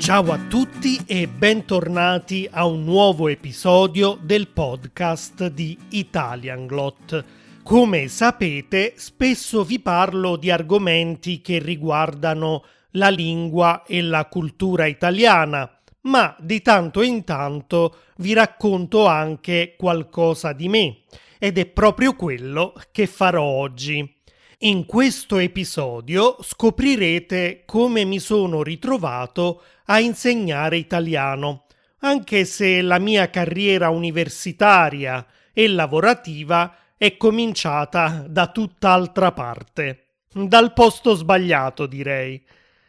Ciao a tutti e bentornati a un nuovo episodio del podcast di Italianglot. Come sapete, spesso vi parlo di argomenti che riguardano la lingua e la cultura italiana, ma di tanto in tanto vi racconto anche qualcosa di me ed è proprio quello che farò oggi. In questo episodio scoprirete come mi sono ritrovato a insegnare italiano, anche se la mia carriera universitaria e lavorativa è cominciata da tutt'altra parte, dal posto sbagliato direi.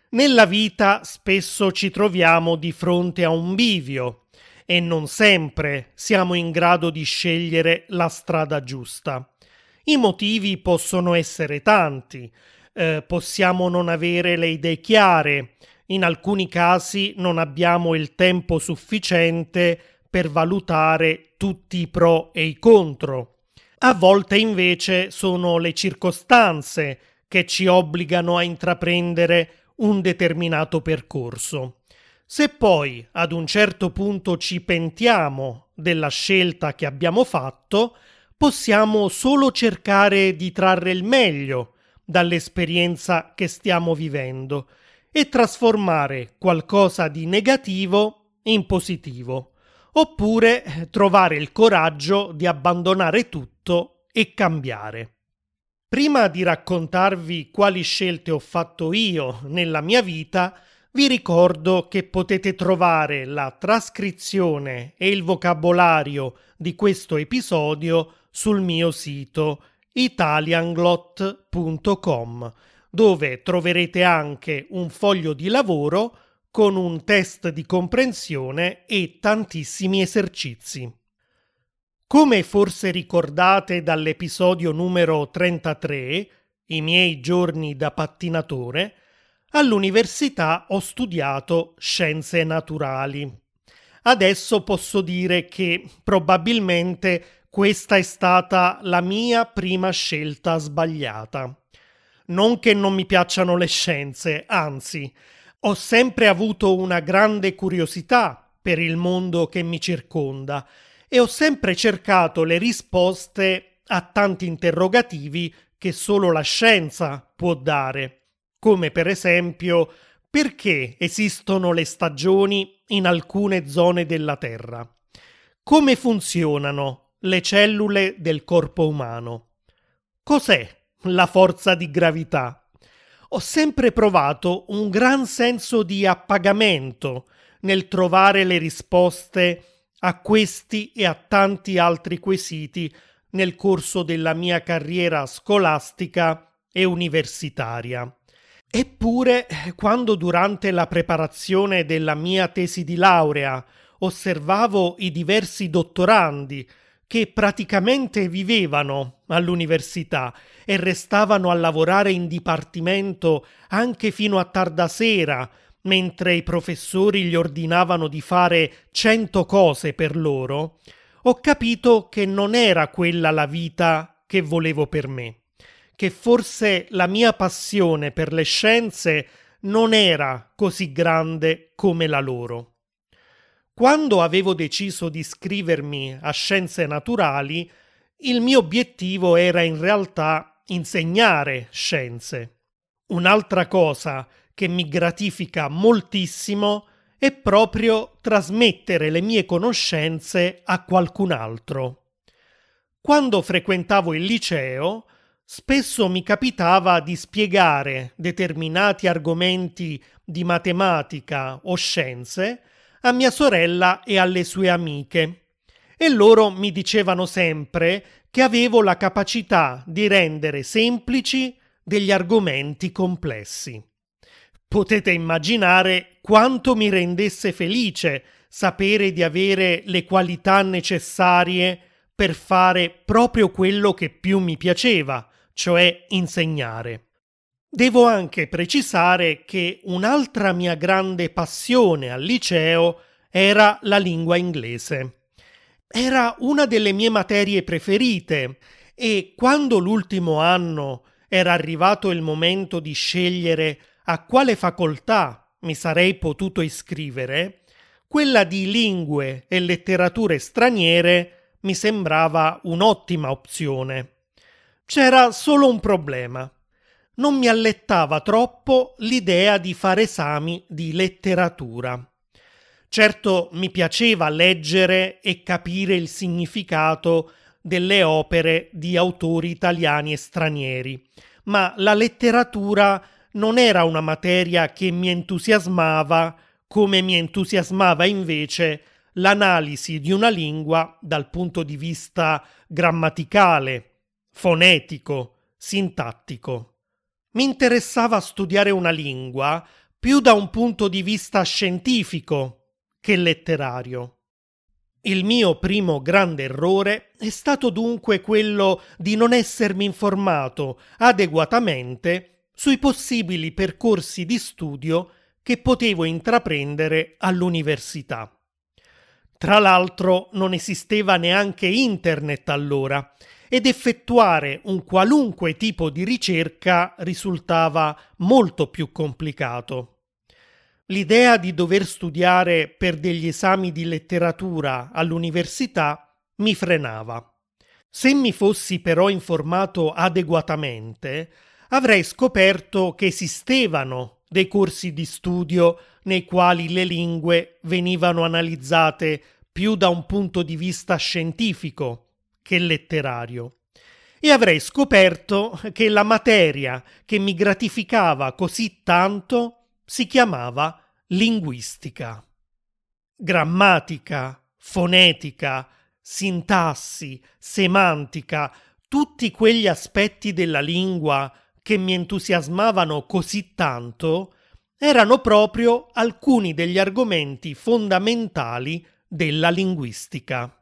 Nella vita spesso ci troviamo di fronte a un bivio e non sempre siamo in grado di scegliere la strada giusta. I motivi possono essere tanti, eh, possiamo non avere le idee chiare, in alcuni casi non abbiamo il tempo sufficiente per valutare tutti i pro e i contro. A volte invece sono le circostanze che ci obbligano a intraprendere un determinato percorso. Se poi ad un certo punto ci pentiamo della scelta che abbiamo fatto, possiamo solo cercare di trarre il meglio dall'esperienza che stiamo vivendo e trasformare qualcosa di negativo in positivo, oppure trovare il coraggio di abbandonare tutto e cambiare. Prima di raccontarvi quali scelte ho fatto io nella mia vita, vi ricordo che potete trovare la trascrizione e il vocabolario di questo episodio sul mio sito italianglot.com, dove troverete anche un foglio di lavoro con un test di comprensione e tantissimi esercizi. Come forse ricordate dall'episodio numero 33, I miei giorni da pattinatore, all'università ho studiato scienze naturali. Adesso posso dire che probabilmente questa è stata la mia prima scelta sbagliata. Non che non mi piacciono le scienze, anzi, ho sempre avuto una grande curiosità per il mondo che mi circonda e ho sempre cercato le risposte a tanti interrogativi che solo la scienza può dare, come per esempio perché esistono le stagioni in alcune zone della Terra, come funzionano le cellule del corpo umano. Cos'è la forza di gravità? Ho sempre provato un gran senso di appagamento nel trovare le risposte a questi e a tanti altri quesiti nel corso della mia carriera scolastica e universitaria. Eppure, quando durante la preparazione della mia tesi di laurea osservavo i diversi dottorandi che praticamente vivevano all'università e restavano a lavorare in dipartimento anche fino a tarda sera, mentre i professori gli ordinavano di fare cento cose per loro, ho capito che non era quella la vita che volevo per me, che forse la mia passione per le scienze non era così grande come la loro. Quando avevo deciso di iscrivermi a scienze naturali, il mio obiettivo era in realtà insegnare scienze. Un'altra cosa che mi gratifica moltissimo è proprio trasmettere le mie conoscenze a qualcun altro. Quando frequentavo il liceo, spesso mi capitava di spiegare determinati argomenti di matematica o scienze a mia sorella e alle sue amiche. E loro mi dicevano sempre che avevo la capacità di rendere semplici degli argomenti complessi. Potete immaginare quanto mi rendesse felice sapere di avere le qualità necessarie per fare proprio quello che più mi piaceva, cioè insegnare. Devo anche precisare che un'altra mia grande passione al liceo era la lingua inglese. Era una delle mie materie preferite e quando l'ultimo anno era arrivato il momento di scegliere a quale facoltà mi sarei potuto iscrivere, quella di lingue e letterature straniere mi sembrava un'ottima opzione. C'era solo un problema. Non mi allettava troppo l'idea di fare esami di letteratura. Certo mi piaceva leggere e capire il significato delle opere di autori italiani e stranieri, ma la letteratura non era una materia che mi entusiasmava come mi entusiasmava invece l'analisi di una lingua dal punto di vista grammaticale, fonetico, sintattico. Mi interessava studiare una lingua più da un punto di vista scientifico che letterario. Il mio primo grande errore è stato dunque quello di non essermi informato adeguatamente sui possibili percorsi di studio che potevo intraprendere all'università. Tra l'altro non esisteva neanche internet allora ed effettuare un qualunque tipo di ricerca risultava molto più complicato. L'idea di dover studiare per degli esami di letteratura all'università mi frenava. Se mi fossi però informato adeguatamente, avrei scoperto che esistevano dei corsi di studio nei quali le lingue venivano analizzate più da un punto di vista scientifico che letterario. E avrei scoperto che la materia che mi gratificava così tanto si chiamava linguistica. Grammatica, fonetica, sintassi, semantica, tutti quegli aspetti della lingua che mi entusiasmavano così tanto erano proprio alcuni degli argomenti fondamentali della linguistica.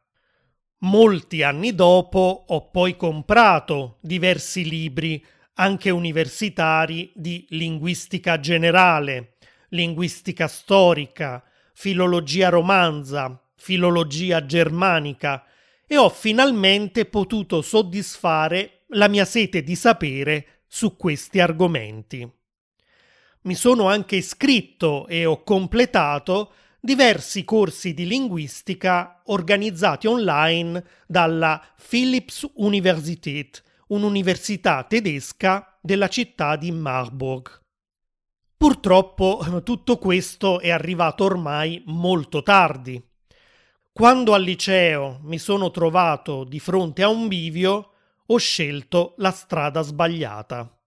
Molti anni dopo ho poi comprato diversi libri, anche universitari, di linguistica generale, linguistica storica, filologia romanza, filologia germanica e ho finalmente potuto soddisfare la mia sete di sapere su questi argomenti. Mi sono anche iscritto e ho completato diversi corsi di linguistica organizzati online dalla Philips Universität, un'università tedesca della città di Marburg. Purtroppo tutto questo è arrivato ormai molto tardi. Quando al liceo mi sono trovato di fronte a un bivio, ho scelto la strada sbagliata.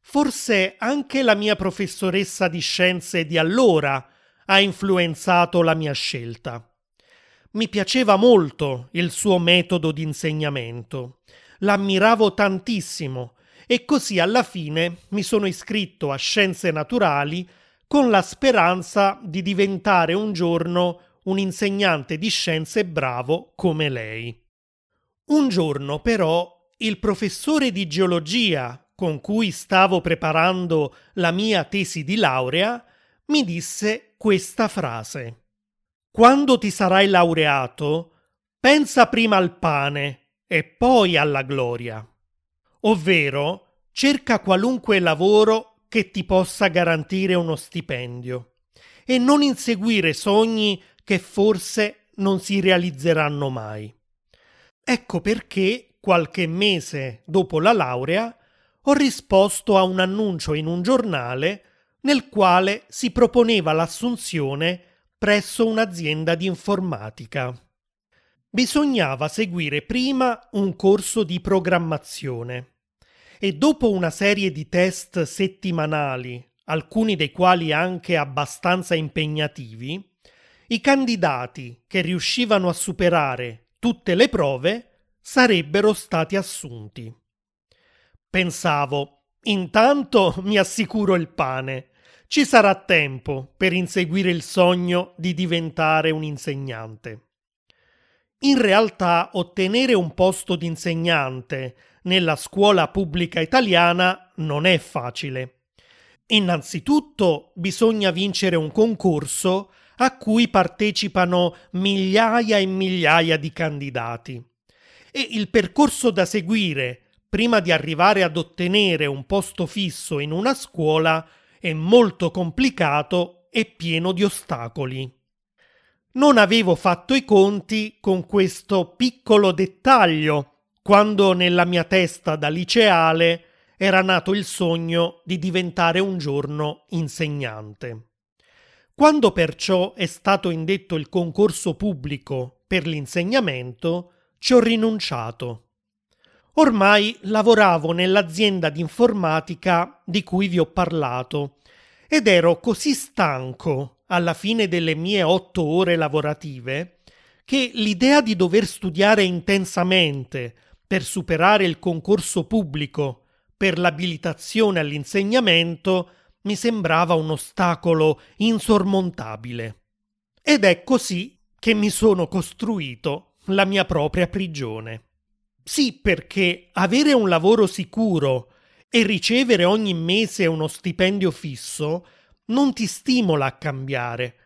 Forse anche la mia professoressa di scienze di allora ha influenzato la mia scelta. Mi piaceva molto il suo metodo di insegnamento, l'ammiravo tantissimo e così alla fine mi sono iscritto a Scienze Naturali con la speranza di diventare un giorno un insegnante di scienze bravo come lei. Un giorno però il professore di geologia con cui stavo preparando la mia tesi di laurea mi disse questa frase. Quando ti sarai laureato, pensa prima al pane e poi alla gloria ovvero cerca qualunque lavoro che ti possa garantire uno stipendio e non inseguire sogni che forse non si realizzeranno mai. Ecco perché qualche mese dopo la laurea ho risposto a un annuncio in un giornale nel quale si proponeva l'assunzione presso un'azienda di informatica. Bisognava seguire prima un corso di programmazione e dopo una serie di test settimanali, alcuni dei quali anche abbastanza impegnativi, i candidati che riuscivano a superare tutte le prove sarebbero stati assunti. Pensavo, intanto mi assicuro il pane, ci sarà tempo per inseguire il sogno di diventare un insegnante. In realtà ottenere un posto di insegnante nella scuola pubblica italiana non è facile. Innanzitutto bisogna vincere un concorso a cui partecipano migliaia e migliaia di candidati. E il percorso da seguire prima di arrivare ad ottenere un posto fisso in una scuola è molto complicato e pieno di ostacoli. Non avevo fatto i conti con questo piccolo dettaglio quando nella mia testa da liceale era nato il sogno di diventare un giorno insegnante. Quando perciò è stato indetto il concorso pubblico per l'insegnamento, ci ho rinunciato. Ormai lavoravo nell'azienda di informatica di cui vi ho parlato ed ero così stanco alla fine delle mie otto ore lavorative che l'idea di dover studiare intensamente per superare il concorso pubblico per l'abilitazione all'insegnamento mi sembrava un ostacolo insormontabile. Ed è così che mi sono costruito la mia propria prigione. Sì, perché avere un lavoro sicuro e ricevere ogni mese uno stipendio fisso non ti stimola a cambiare,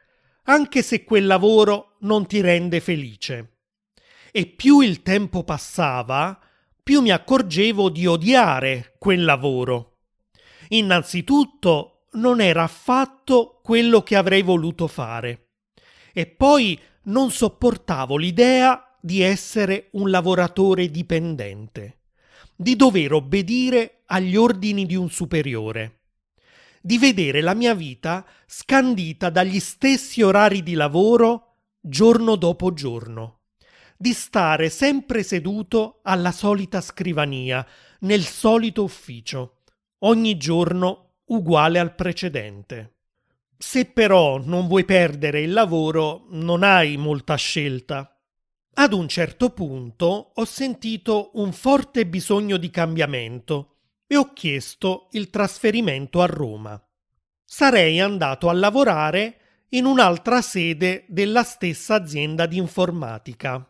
anche se quel lavoro non ti rende felice. E più il tempo passava, più mi accorgevo di odiare quel lavoro. Innanzitutto non era affatto quello che avrei voluto fare. E poi non sopportavo l'idea di essere un lavoratore dipendente, di dover obbedire agli ordini di un superiore, di vedere la mia vita scandita dagli stessi orari di lavoro giorno dopo giorno, di stare sempre seduto alla solita scrivania, nel solito ufficio, ogni giorno uguale al precedente. Se però non vuoi perdere il lavoro, non hai molta scelta ad un certo punto ho sentito un forte bisogno di cambiamento e ho chiesto il trasferimento a Roma. Sarei andato a lavorare in un'altra sede della stessa azienda di informatica.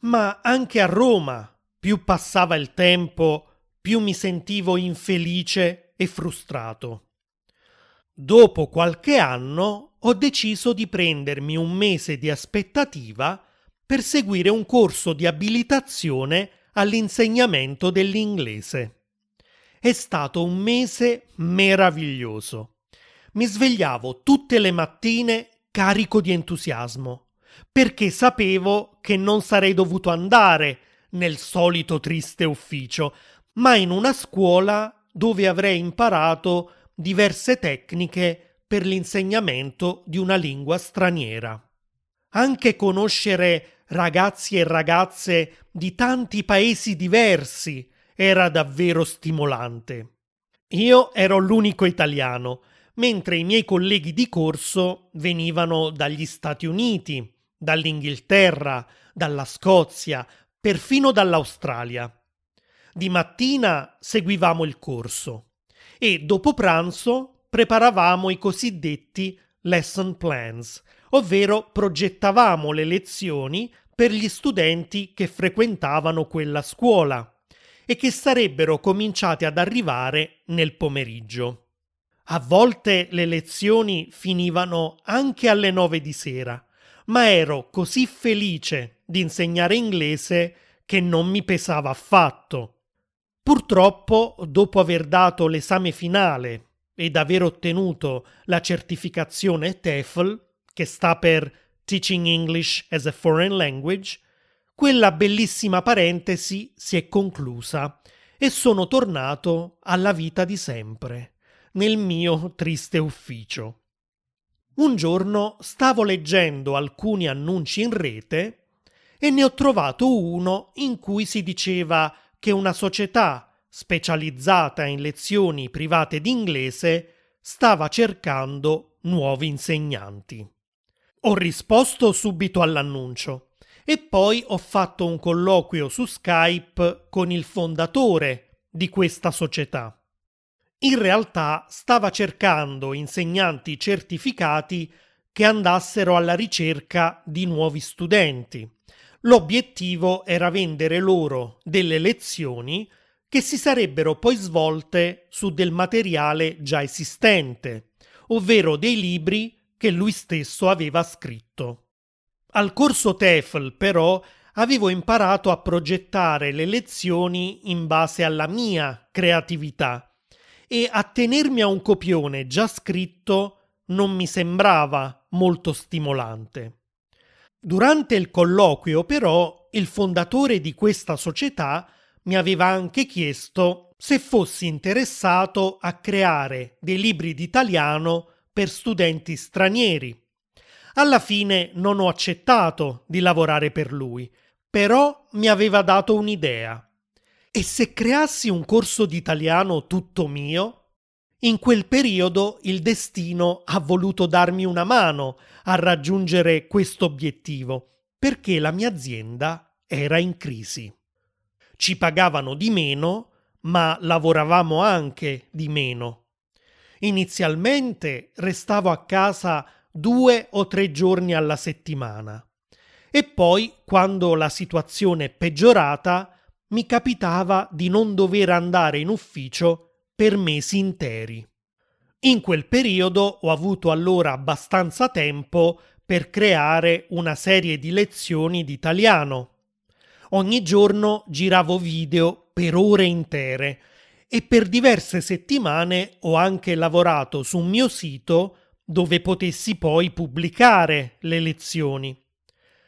Ma anche a Roma, più passava il tempo, più mi sentivo infelice e frustrato. Dopo qualche anno ho deciso di prendermi un mese di aspettativa per seguire un corso di abilitazione all'insegnamento dell'inglese. È stato un mese meraviglioso. Mi svegliavo tutte le mattine carico di entusiasmo, perché sapevo che non sarei dovuto andare nel solito triste ufficio, ma in una scuola dove avrei imparato diverse tecniche per l'insegnamento di una lingua straniera. Anche conoscere ragazzi e ragazze di tanti paesi diversi era davvero stimolante. Io ero l'unico italiano, mentre i miei colleghi di corso venivano dagli Stati Uniti, dall'Inghilterra, dalla Scozia, perfino dall'Australia. Di mattina seguivamo il corso e dopo pranzo preparavamo i cosiddetti lesson plans, ovvero progettavamo le lezioni per gli studenti che frequentavano quella scuola e che sarebbero cominciati ad arrivare nel pomeriggio. A volte le lezioni finivano anche alle nove di sera, ma ero così felice di insegnare inglese che non mi pesava affatto. Purtroppo, dopo aver dato l'esame finale ed aver ottenuto la certificazione TEFL, che sta per Teaching English as a Foreign Language, quella bellissima parentesi si è conclusa e sono tornato alla vita di sempre, nel mio triste ufficio. Un giorno stavo leggendo alcuni annunci in rete e ne ho trovato uno in cui si diceva che una società specializzata in lezioni private d'inglese stava cercando nuovi insegnanti. Ho risposto subito all'annuncio e poi ho fatto un colloquio su Skype con il fondatore di questa società. In realtà stava cercando insegnanti certificati che andassero alla ricerca di nuovi studenti. L'obiettivo era vendere loro delle lezioni che si sarebbero poi svolte su del materiale già esistente, ovvero dei libri che lui stesso aveva scritto. Al corso TEFL, però, avevo imparato a progettare le lezioni in base alla mia creatività e attenermi a un copione già scritto non mi sembrava molto stimolante. Durante il colloquio, però, il fondatore di questa società mi aveva anche chiesto se fossi interessato a creare dei libri d'italiano per studenti stranieri. Alla fine non ho accettato di lavorare per lui, però mi aveva dato un'idea. E se creassi un corso di italiano tutto mio? In quel periodo il destino ha voluto darmi una mano a raggiungere questo obiettivo, perché la mia azienda era in crisi. Ci pagavano di meno, ma lavoravamo anche di meno. Inizialmente restavo a casa due o tre giorni alla settimana e poi, quando la situazione è peggiorata, mi capitava di non dover andare in ufficio per mesi interi. In quel periodo ho avuto allora abbastanza tempo per creare una serie di lezioni di italiano. Ogni giorno giravo video per ore intere e per diverse settimane ho anche lavorato su un mio sito dove potessi poi pubblicare le lezioni.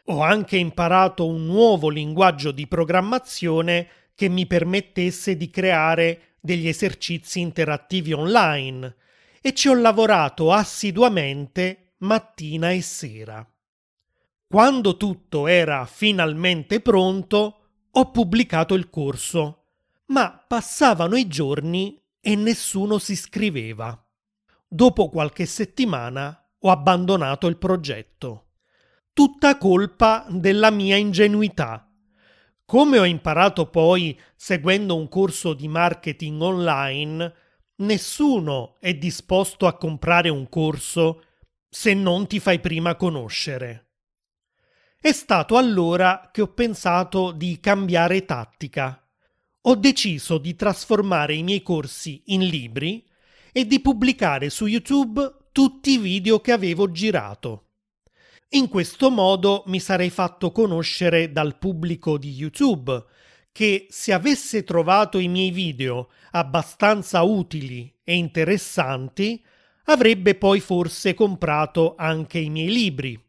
Ho anche imparato un nuovo linguaggio di programmazione che mi permettesse di creare degli esercizi interattivi online e ci ho lavorato assiduamente mattina e sera. Quando tutto era finalmente pronto, ho pubblicato il corso, ma passavano i giorni e nessuno si iscriveva. Dopo qualche settimana ho abbandonato il progetto. Tutta colpa della mia ingenuità come ho imparato poi seguendo un corso di marketing online, nessuno è disposto a comprare un corso se non ti fai prima conoscere. È stato allora che ho pensato di cambiare tattica. Ho deciso di trasformare i miei corsi in libri e di pubblicare su YouTube tutti i video che avevo girato. In questo modo mi sarei fatto conoscere dal pubblico di YouTube, che se avesse trovato i miei video abbastanza utili e interessanti, avrebbe poi forse comprato anche i miei libri.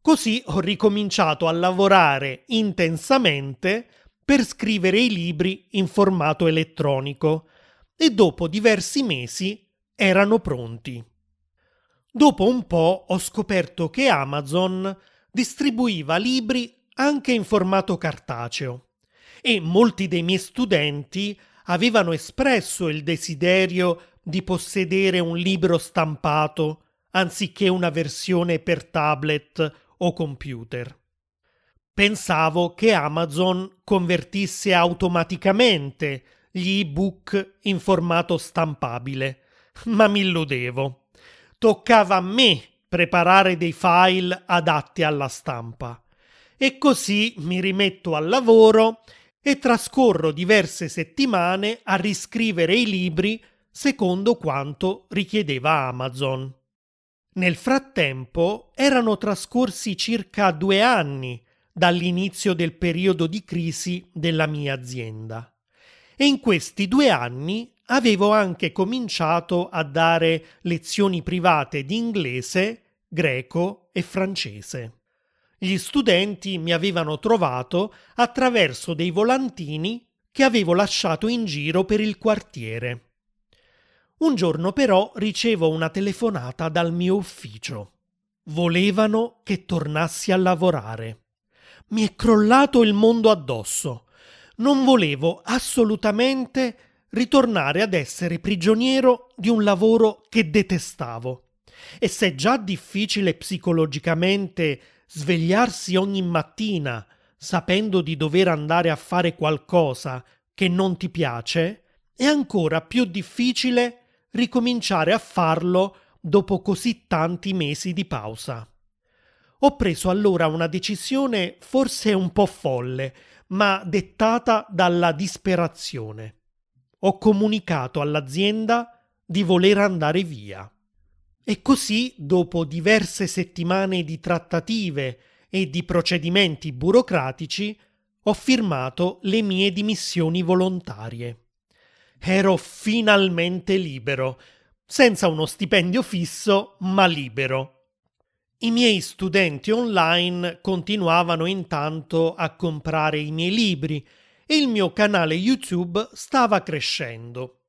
Così ho ricominciato a lavorare intensamente per scrivere i libri in formato elettronico e dopo diversi mesi erano pronti. Dopo un po' ho scoperto che Amazon distribuiva libri anche in formato cartaceo e molti dei miei studenti avevano espresso il desiderio di possedere un libro stampato anziché una versione per tablet o computer. Pensavo che Amazon convertisse automaticamente gli ebook in formato stampabile, ma mi illudevo toccava a me preparare dei file adatti alla stampa. E così mi rimetto al lavoro e trascorro diverse settimane a riscrivere i libri secondo quanto richiedeva Amazon. Nel frattempo erano trascorsi circa due anni dall'inizio del periodo di crisi della mia azienda e in questi due anni avevo anche cominciato a dare lezioni private di inglese, greco e francese. Gli studenti mi avevano trovato attraverso dei volantini che avevo lasciato in giro per il quartiere. Un giorno però ricevo una telefonata dal mio ufficio. Volevano che tornassi a lavorare. Mi è crollato il mondo addosso. Non volevo assolutamente ritornare ad essere prigioniero di un lavoro che detestavo. E se è già difficile psicologicamente svegliarsi ogni mattina sapendo di dover andare a fare qualcosa che non ti piace, è ancora più difficile ricominciare a farlo dopo così tanti mesi di pausa. Ho preso allora una decisione forse un po' folle, ma dettata dalla disperazione ho comunicato all'azienda di voler andare via. E così, dopo diverse settimane di trattative e di procedimenti burocratici, ho firmato le mie dimissioni volontarie. Ero finalmente libero, senza uno stipendio fisso, ma libero. I miei studenti online continuavano intanto a comprare i miei libri e il mio canale YouTube stava crescendo.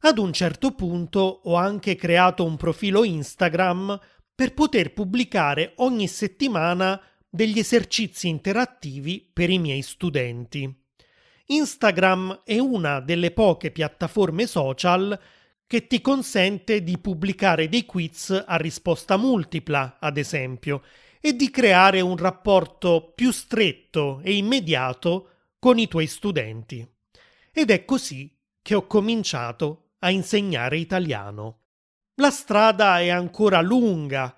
Ad un certo punto ho anche creato un profilo Instagram per poter pubblicare ogni settimana degli esercizi interattivi per i miei studenti. Instagram è una delle poche piattaforme social che ti consente di pubblicare dei quiz a risposta multipla, ad esempio, e di creare un rapporto più stretto e immediato con i tuoi studenti. Ed è così che ho cominciato a insegnare italiano. La strada è ancora lunga,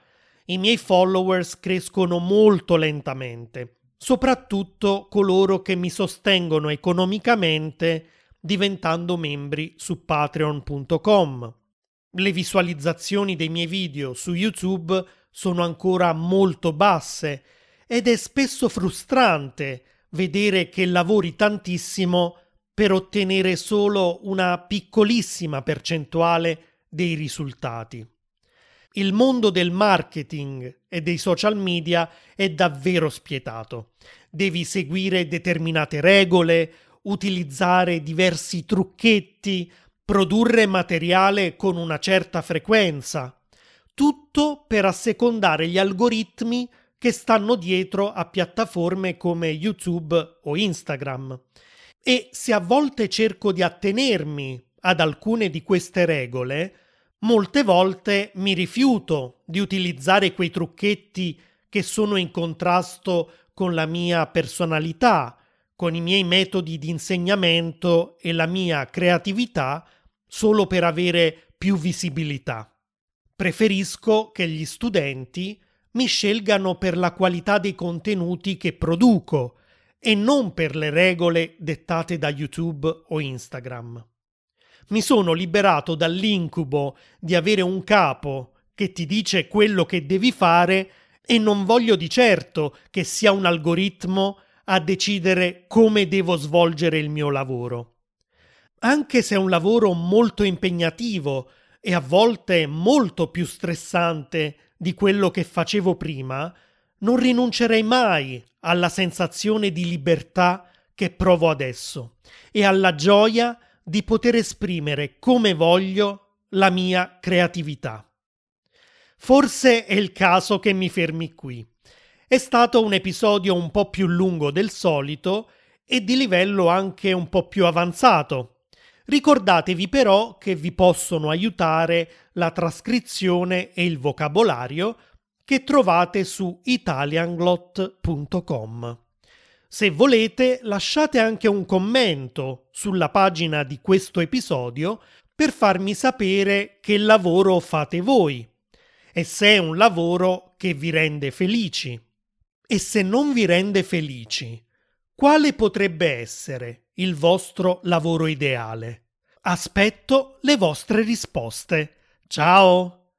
i miei followers crescono molto lentamente, soprattutto coloro che mi sostengono economicamente diventando membri su patreon.com. Le visualizzazioni dei miei video su YouTube sono ancora molto basse ed è spesso frustrante vedere che lavori tantissimo per ottenere solo una piccolissima percentuale dei risultati. Il mondo del marketing e dei social media è davvero spietato. Devi seguire determinate regole, utilizzare diversi trucchetti, produrre materiale con una certa frequenza. Tutto per assecondare gli algoritmi che stanno dietro a piattaforme come YouTube o Instagram. E se a volte cerco di attenermi ad alcune di queste regole, molte volte mi rifiuto di utilizzare quei trucchetti che sono in contrasto con la mia personalità, con i miei metodi di insegnamento e la mia creatività solo per avere più visibilità. Preferisco che gli studenti mi scelgano per la qualità dei contenuti che produco e non per le regole dettate da YouTube o Instagram. Mi sono liberato dall'incubo di avere un capo che ti dice quello che devi fare e non voglio di certo che sia un algoritmo a decidere come devo svolgere il mio lavoro. Anche se è un lavoro molto impegnativo e a volte molto più stressante di quello che facevo prima, non rinuncerei mai alla sensazione di libertà che provo adesso e alla gioia di poter esprimere come voglio la mia creatività. Forse è il caso che mi fermi qui. È stato un episodio un po' più lungo del solito e di livello anche un po' più avanzato, Ricordatevi però che vi possono aiutare la trascrizione e il vocabolario che trovate su italianglot.com. Se volete, lasciate anche un commento sulla pagina di questo episodio per farmi sapere che lavoro fate voi e se è un lavoro che vi rende felici. E se non vi rende felici, quale potrebbe essere il vostro lavoro ideale? Aspetto le vostre risposte. Ciao!